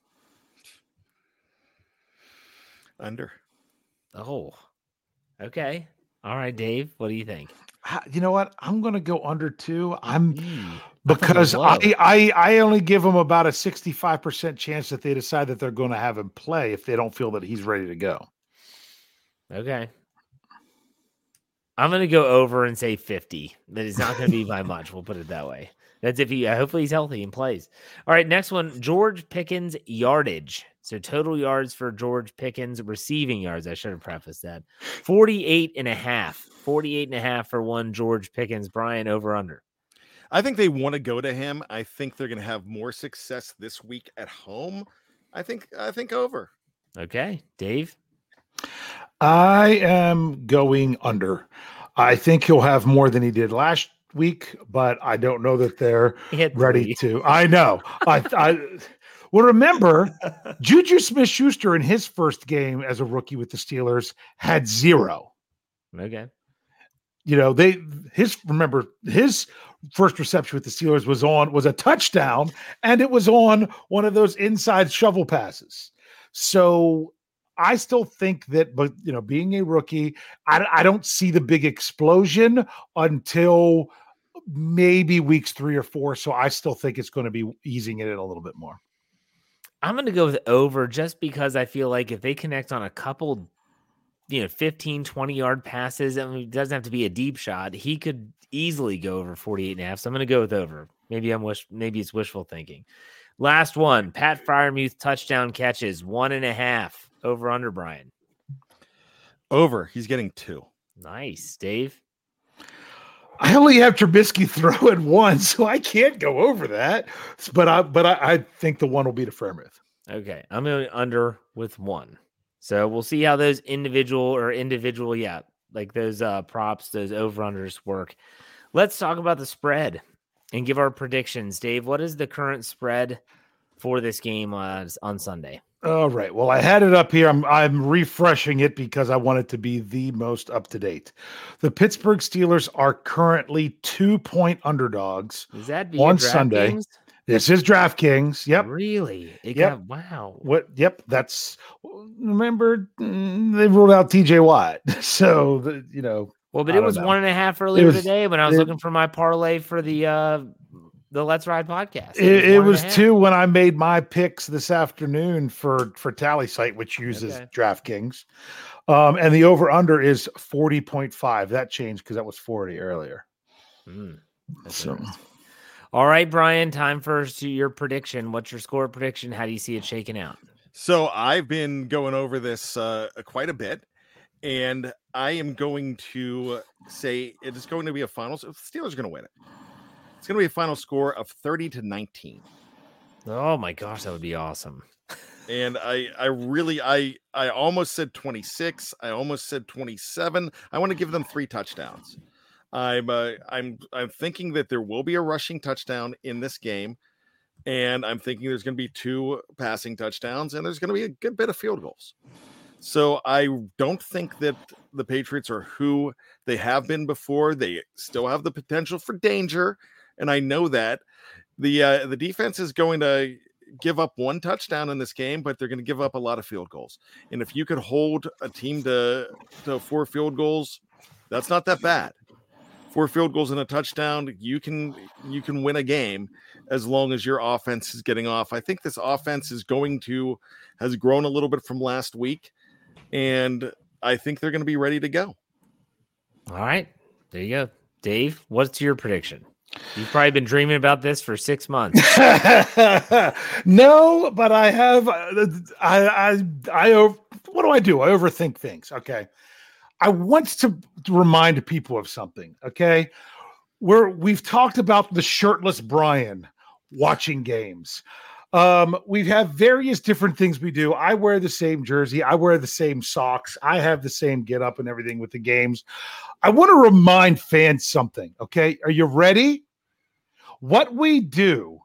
Under. Oh, okay. All right, Dave, what do you think? You know what? I'm going to go under two. I'm it because. I, I I only give them about a 65% chance that they decide that they're going to have him play if they don't feel that he's ready to go. Okay. I'm going to go over and say 50, but it's not going to be by much. We'll put it that way. That's if he, uh, hopefully, he's healthy and plays. All right, next one George Pickens yardage. So total yards for George Pickens, receiving yards. I should have prefaced that 48 and a half. 48 and a half for one George Pickens. Brian, over under. I think they want to go to him. I think they're going to have more success this week at home. I think I think over. Okay. Dave? I am going under. I think he'll have more than he did last week, but I don't know that they're ready three. to. I know. I, I well remember Juju Smith Schuster in his first game as a rookie with the Steelers had zero. Okay. You know, they his remember his first reception with the Steelers was on was a touchdown, and it was on one of those inside shovel passes. So I still think that, but you know, being a rookie, I, I don't see the big explosion until maybe weeks three or four. So I still think it's going to be easing it in a little bit more. I'm going to go with over just because I feel like if they connect on a couple, you know, 15, 20 yard passes, I mean, it doesn't have to be a deep shot. He could easily go over 48 and a half. So I'm going to go with over. Maybe I'm wish, maybe it's wishful thinking. Last one Pat Freiermuth touchdown catches one and a half over under Brian. Over. He's getting two. Nice. Dave. I only have Trubisky throw at one, so I can't go over that. But I but I, I think the one will be to Freiermuth. Okay. I'm going under with one. So we'll see how those individual or individual, yeah, like those uh props, those over unders work. Let's talk about the spread and give our predictions. Dave, what is the current spread for this game uh, on Sunday? All right. Well, I had it up here. I'm I'm refreshing it because I want it to be the most up to date. The Pittsburgh Steelers are currently two point underdogs. Is that on Sunday? Kings? This is DraftKings. Yep. Really? It Yep. got wow. What? Yep. That's remember mm, they ruled out TJ Watt, so the, you know Well, but I it was know. one and a half earlier was- today when I was it- looking for my parlay for the uh the Let's Ride podcast. it, it one and was half. two when I made my picks this afternoon for for TallySight, which uses Okay. DraftKings, um, and the over under is forty point five. That changed because that was forty earlier. Mm, So. All right, Brian, time for your prediction. What's your score prediction? How do you see it shaking out? So I've been going over this uh, quite a bit, and I am going to say it is going to be a final. The Steelers are going to win it. It's going to be a final score of thirty to nineteen. Oh my gosh, that would be awesome. and I I really I I almost said 26. I almost said 27. I want to give them three touchdowns. I'm uh, I'm I'm thinking that there will be a rushing touchdown in this game, and I'm thinking there's going to be two passing touchdowns, and there's going to be a good bit of field goals. So I don't think that the Patriots are who they have been before. They still have the potential for danger, and I know that the uh, the defense is going to give up one touchdown in this game, but they're going to give up a lot of field goals. And if you could hold a team to to four field goals, that's not that bad. Four field goals and a touchdown, you can you can win a game as long as your offense is getting off. I think this offense is going to has grown a little bit from last week, and I think they're going to be ready to go. All right, there you go, Dave. What's your prediction? You've probably been dreaming about this for six months. no, but I have uh, I I I what do I do? I overthink things. Okay. I want to remind people of something. Okay. Where we've talked about the shirtless Brian watching games. Um, we have various different things we do. I wear the same jersey, I wear the same socks, I have the same get up and everything with the games. I want to remind fans something. Okay. Are you ready? What we do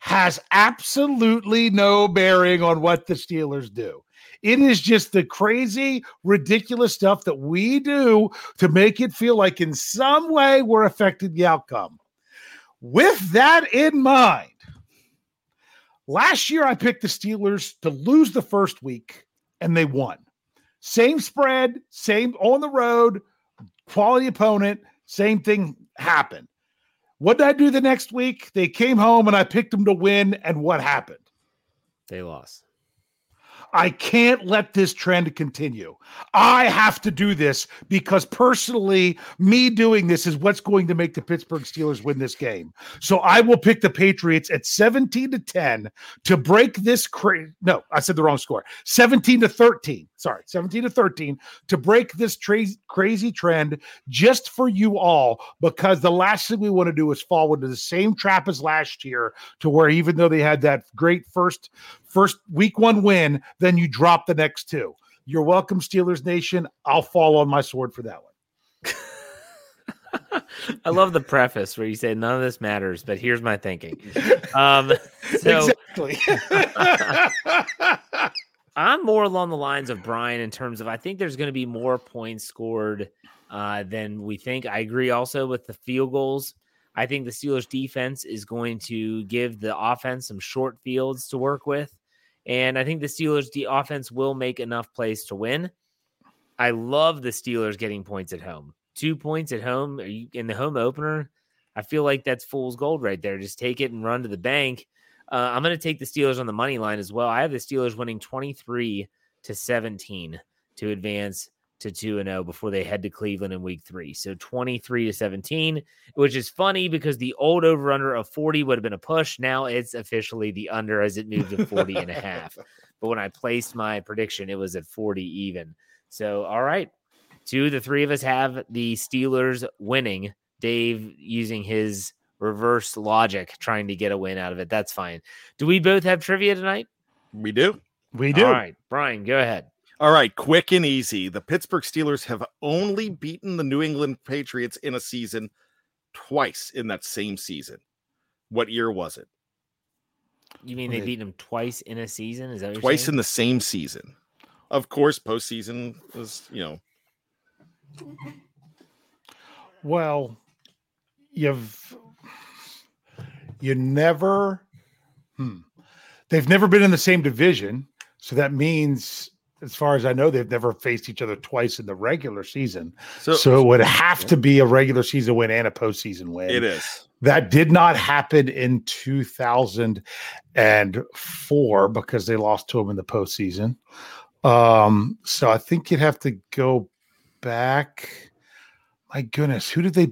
has absolutely no bearing on what the Steelers do. It is just the crazy, ridiculous stuff that we do to make it feel like in some way we're affecting the outcome. With that in mind, last year I picked the Steelers to lose the first week and they won. Same spread, same on the road, quality opponent, same thing happened. What did I do the next week? They came home and I picked them to win. And what happened? they lost. I can't let this trend continue. I have to do this because personally, me doing this is what's going to make the Pittsburgh Steelers win this game. So I will pick the Patriots at 17 to 10 to break this cra- no, I said the wrong score. 17 to 13. Sorry, 17 to 13 to break this tra- crazy trend just for you all because the last thing we want to do is fall into the same trap as last year to where even though they had that great first first week one win, then you drop the next two. You're welcome, Steelers Nation. I'll fall on my sword for that one. I love the preface where you say none of this matters, but here's my thinking. Um, so exactly. I'm more along the lines of Brian in terms of I think there's going to be more points scored uh, than we think. I agree also with the field goals. I think the Steelers defense is going to give the offense some short fields to work with. And I think the Steelers de- offense will make enough plays to win. I love the Steelers getting points at home. Two points at home in the home opener. I feel like that's fool's gold right there. Just take it and run to the bank. Uh, I'm going to take the Steelers on the money line as well. I have the Steelers winning 23 to 17 to advance to 2 and 0 before they head to Cleveland in week 3. So 23 to 17, which is funny because the old over under of 40 would have been a push. Now it's officially the under as it moved to 40 and a half. But when I placed my prediction, it was at 40 even. So all right. Two, the three of us have the Steelers winning. Dave using his reverse logic, trying to get a win out of it. That's fine. Do we both have trivia tonight? We do. we do. All right, Brian, go ahead. All right, quick and easy. The Pittsburgh Steelers have only beaten the New England Patriots in a season twice in that same season. What year was it? You mean they they- beat them twice in a season? Is that what you're twice in the same season. Of course, postseason was you know Well, you've you never hmm. they've never been in the same division. So that means, as far as I know, they've never faced each other twice in the regular season. so, So, it would have to be a regular season win and a postseason win. it is. That did not happen in 2004 because they lost to them in the postseason. Um, so I think you'd have to go back. My goodness, who did they?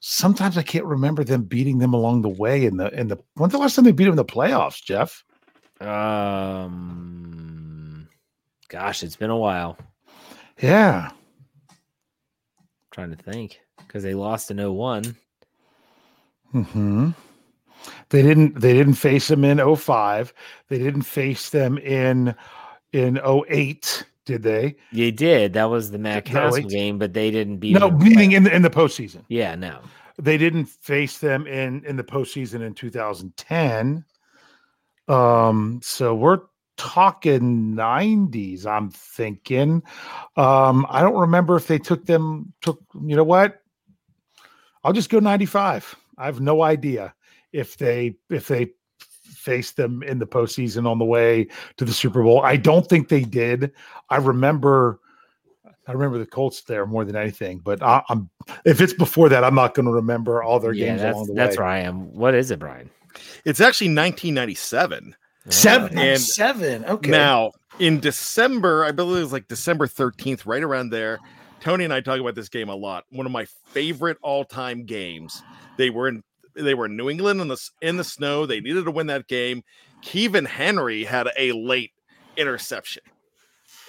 Sometimes I can't remember them beating them along the way in the in the. When's the last time they beat them in the playoffs, Jeff? Um, gosh, it's been a while. Yeah, I'm trying to think because they lost in 01. hmm They didn't. They didn't face them in 05. They didn't face them in in 08, Did they? They did. That was the Matt Cassel game, but they didn't beat. No, them. meaning in the, in the postseason. Yeah, no. They didn't face them in in the postseason in 2010. Um, so we're talking 90s. I'm thinking. Um, I don't remember if they took them. Took you know what? I'll just go 95. I have no idea if they if they faced them in the postseason on the way to the Super Bowl. I don't think they did. I remember. I remember the Colts there more than anything, but I, I'm if it's before that, I'm not going to remember all their Yeah, games that's along the way. that's where I am. What is it, Brian? It's actually 1997. Seven, And seven. Okay. Now, in December, I believe it was like December 13th, right around there. Tony and I talk about this game a lot. One of my favorite all-time games. They were in they were in New England in the in the snow. They needed to win that game. Kevin Henry had a late interception.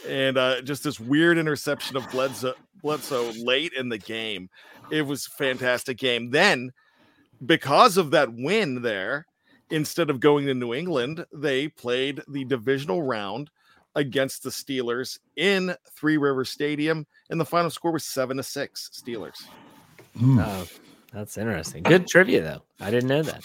And uh, just this weird interception of Bledsoe, Bledsoe late in the game. It was a fantastic game. Then, because of that win there, instead of going to New England, they played the divisional round against the Steelers in Three River Stadium, and the final score was seven to six Steelers. Hmm. Oh, that's interesting. Good trivia, though. I didn't know that.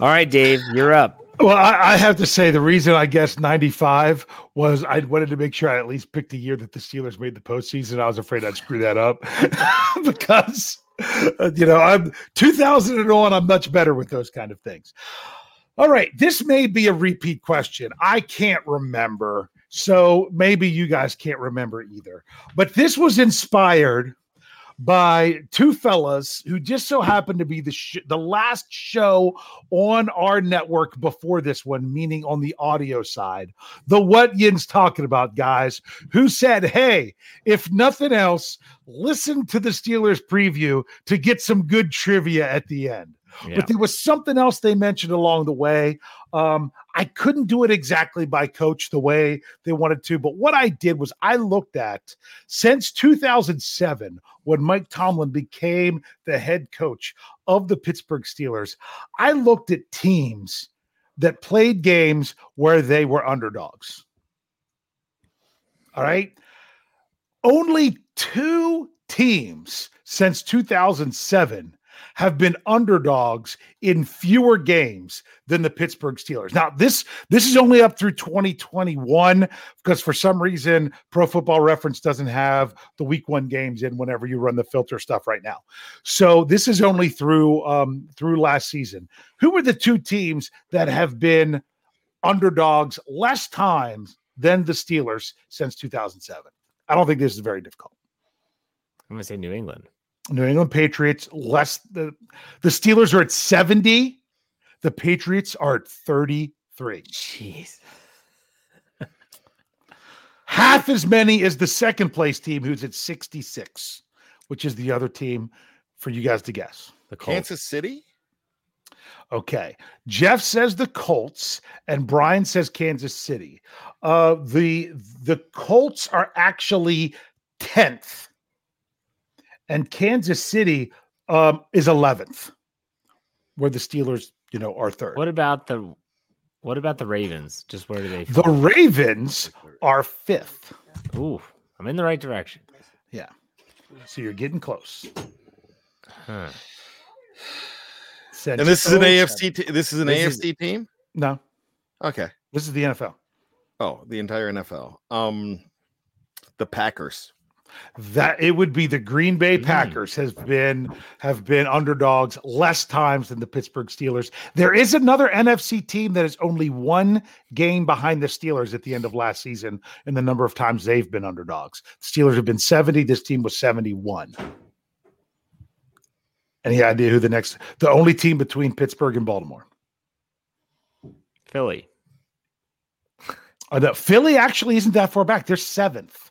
All right, Dave, you're up. Well, I, I have to say the reason I guess 95 was I wanted to make sure I at least picked the year that the Steelers made the postseason. I was afraid I'd screw that up because, uh, you know, I'm 2000 and on, I'm much better with those kind of things. All right. This may be a repeat question. I can't remember. So maybe you guys can't remember either. But this was inspired by two fellas who just so happened to be the sh- the last show on our network before this one, meaning on the audio side. The what Yin's talking about, guys, who said, Hey, if nothing else, listen to the Steelers preview to get some good trivia at the end. Yeah. But there was something else they mentioned along the way. Um, I couldn't do it exactly by coach the way they wanted to, but what I did was I looked at since 2007 when Mike Tomlin became the head coach of the Pittsburgh Steelers. I looked at teams that played games where they were underdogs. All right. Only two teams since 2007 have been underdogs in fewer games than the Pittsburgh Steelers. Now, this this is only up through 2021 because for some reason Pro Football Reference doesn't have the Week One games in whenever you run the filter stuff right now. So this is only through um, through last season. Who are the two teams that have been underdogs less times than the Steelers since 2007? I don't think this is very difficult. I'm gonna say New England. New England Patriots less the the Steelers are at 70. The Patriots are at 33. Jeez. Half as many as the second place team who's at 66, which is the other team for you guys to guess. The Colts. Kansas City? Okay. Jeff says the Colts and Brian says Kansas City. Uh the the Colts are actually 10th. And Kansas City um is 11th. Where the Steelers, you know, are third. What about the what about the Ravens? Just where do they The? Ravens are 5th. Ooh, I'm in the right direction. Yeah. So you're getting close. Huh. And this is an AFC. T- this is an This is- AFC team. No, Okay. this is the NFL. Oh, the entire NFL. Um, the Packers. That it would be the Green Bay Mm. Packers has been have been underdogs less times than the Pittsburgh Steelers. There is another NFC team that is only one game behind the Steelers at the end of last season in the number of times they've been underdogs. The Steelers have been 70, this team was 71. Any idea who the next the only team between Pittsburgh and Baltimore? Philly. Uh, the Philly actually isn't that far back. They're seventh.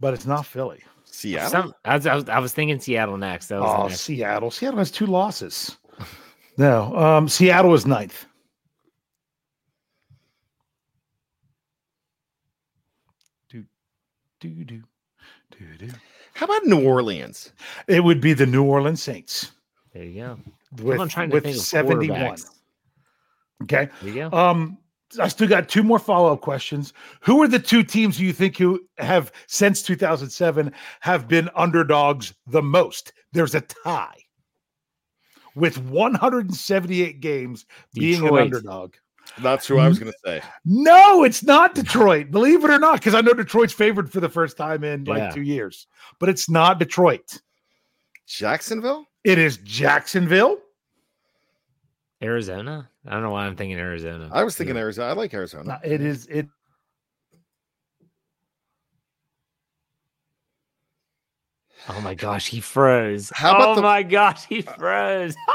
But it's not Philly. Seattle. Some, I, was, I, was, I was thinking Seattle next. That was Oh, next. Seattle. Seattle has two losses. No, um, Seattle is ninth. Do, do, do, do, do. How about New Orleans? It would be the New Orleans Saints There you go. with, I'm trying to with think of 71. Okay. There you go. Um, I still got two more follow up questions. Who are the two teams you think who have since 2007 have been underdogs the most? There's a tie with 178 games being an underdog. That's who I was going to say. No, it's not Detroit. Believe it or not, because I know Detroit's favored for the first time in like Yeah. two years, but it's not Detroit. Jacksonville. It is Jacksonville. Arizona? I don't know why I'm thinking Arizona. I was thinking Arizona. I like Arizona. It is it. Oh my gosh, he froze. How about oh the- my gosh, he uh, froze.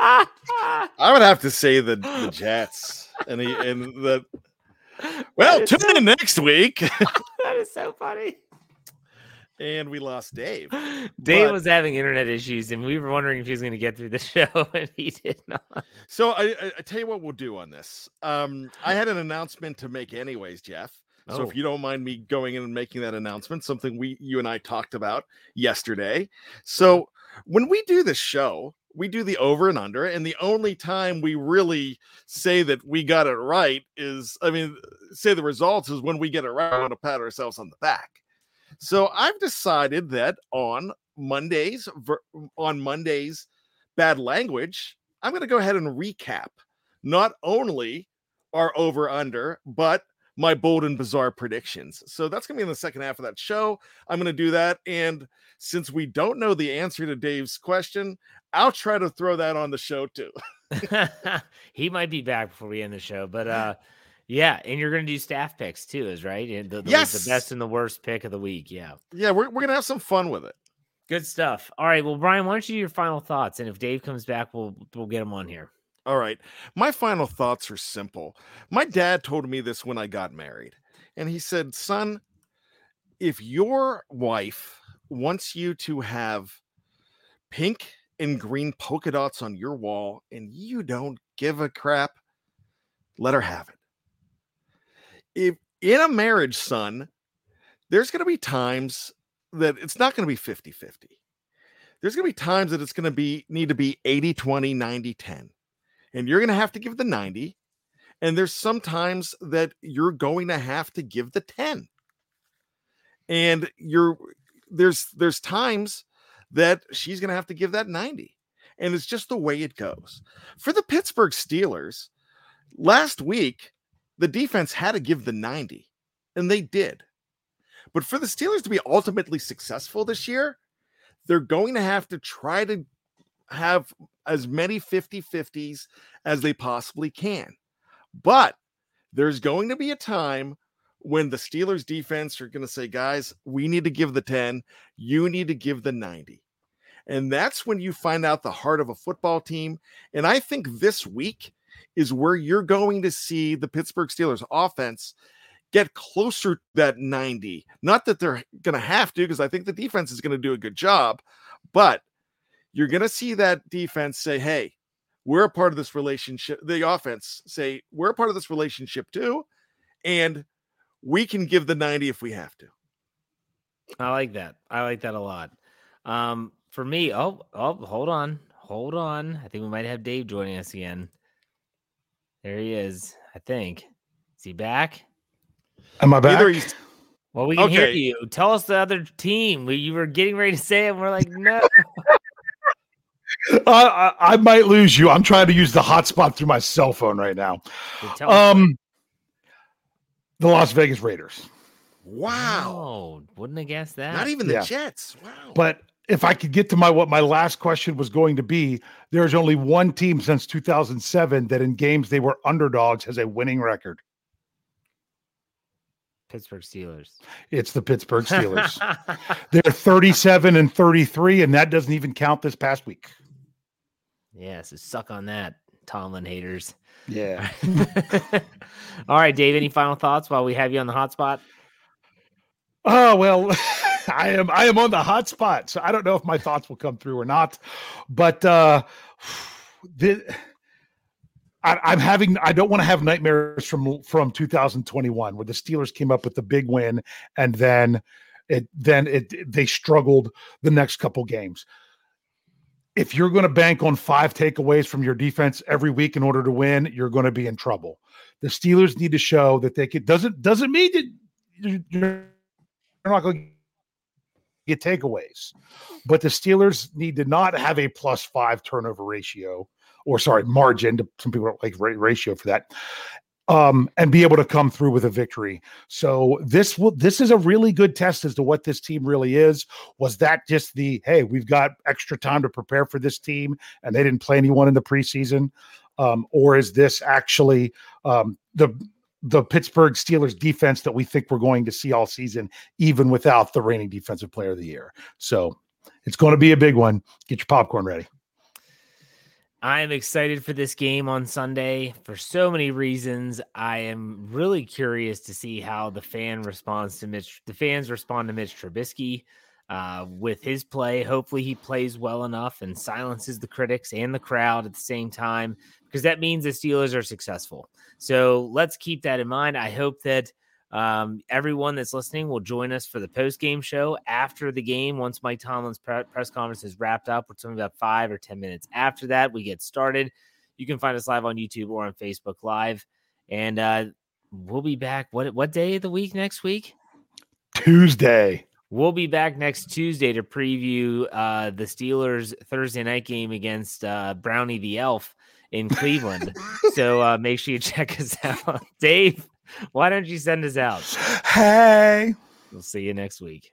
I would have to say the the Jets and the and the. Well, That is tune in next week. that is so funny. And we lost Dave. Dave But- was having internet issues, and we were wondering if he was going to get through the show, and he did not. So I, I, tell you what we'll do on this. Um, I had an announcement to make, anyways, Jeff. So Oh. if you don't mind me going in and making that announcement, something we you and I talked about yesterday. So when we do this show, we do the over and under, and the only time we really say that we got it right is, I mean, say the results is when we get it right. We want to pat ourselves on the back. So I've decided that on Mondays, on Mondays, bad language, I'm going to go ahead and recap not only our over under, but my bold and bizarre predictions. So that's going to be in the second half of that show. I'm going to do that. And since we don't know the answer to Dave's question, I'll try to throw that on the show too. he might be back before we end the show, but uh, yeah, and you're going to do staff picks too, is right? And the, the, Yes. the best and the worst pick of the week. Yeah, Yeah, we're, we're going to have some fun with it. good stuff. All right, well, Brian, why don't you do your final thoughts, and if Dave comes back, we'll we'll get him on here. All right. My final thoughts are simple. My dad told me this when I got married. And he said, Son, if your wife wants you to have pink and green polka dots on your wall and you don't give a crap, let her have it. If in a marriage, son, there's going to be times that it's not going to be 50 50. There's going to be times that it's going to be need to be 80 20, 90 10 and you're going to have to give the 90 and there's sometimes that you're going to have to give the 10 and you're there's there's times that she's going to have to give that 90 and it's just the way it goes for the Pittsburgh Steelers last week the defense had to give the 90 and they did but for the Steelers to be ultimately successful this year they're going to have to try to have as many 50 50s as they possibly can. But there's going to be a time when the Steelers defense are going to say, guys, we need to give the 10, you need to give the 90. And that's when you find out the heart of a football team. And I think this week is where you're going to see the Pittsburgh Steelers offense get closer to that 90. Not that they're going to have to, because I think the defense is going to do a good job, but you're going to see that defense say, hey, we're a part of this relationship. The offense say, we're a part of this relationship too. And we can give the 90 if we have to. I like that. I like that a lot. Um, for me, oh, oh, hold on, hold on. I think we might have Dave joining us again. There he is. I think. Is he back? Am I back? Either he's Well, we can hear you. Tell us the other team. We, you were getting ready to say it, and we're like, no. uh, I, I, might lose you. I'm trying to use the hotspot through my cell phone right now. Um, the Las Vegas Raiders. Wow. Oh, wouldn't have guessed that. Not even the yeah. Jets. Wow. But if I could get to my what my last question was going to be, there's only one team since 2007 that in games they were underdogs has a winning record. Pittsburgh Steelers. It's the Pittsburgh Steelers. They're 37 and 33, and that doesn't even count this past week. Yeah, so suck on that, Tomlin haters. Yeah. All right, Dave. Any final thoughts while we have you on the hot spot? Oh well, I am I am on the hot spot, so I don't know if my thoughts will come through or not. But uh the I, am having I don't want to have nightmares from from 2021 where the Steelers came up with the big win and then it then it they struggled the next couple games. If you're going to bank on five takeaways from your defense every week in order to win, you're going to be in trouble. The Steelers need to show that they could doesn't doesn't mean that you're not going get takeaways, but the Steelers need to not have a plus five turnover ratio or sorry, margin. To, some people don't like ratio for that. Um, and be able to come through with a victory. So this will this is a really good test as to what this team really is. Was that just the hey, we've got extra time to prepare for this team, and they didn't play anyone in the preseason, um, or is this actually um, the the Pittsburgh Steelers defense that we think we're going to see all season, even without the reigning defensive player of the year? So it's going to be a big one. Get your popcorn ready. I am excited for this game on Sunday for so many reasons. I am really curious to see how the fan responds to Mitch. The fans respond to Mitch Trubisky uh, with his play. Hopefully, he plays well enough and silences the critics and the crowd at the same time, because that means the Steelers are successful. So let's keep that in mind. I hope that um, everyone that's listening will join us for the post game show after the game. Once Mike Tomlin's pre- press conference is wrapped up, it's only about five or 10 minutes after that, we get started. You can find us live on YouTube or on Facebook Live. And uh, we'll be back. What, what day of the week next week? Tuesday. We'll be back next Tuesday to preview uh, the Steelers Thursday night game against uh, Brownie the Elf in Cleveland. so uh, make sure you check us out. Dave, why don't you send us out? Hey. We'll see you next week.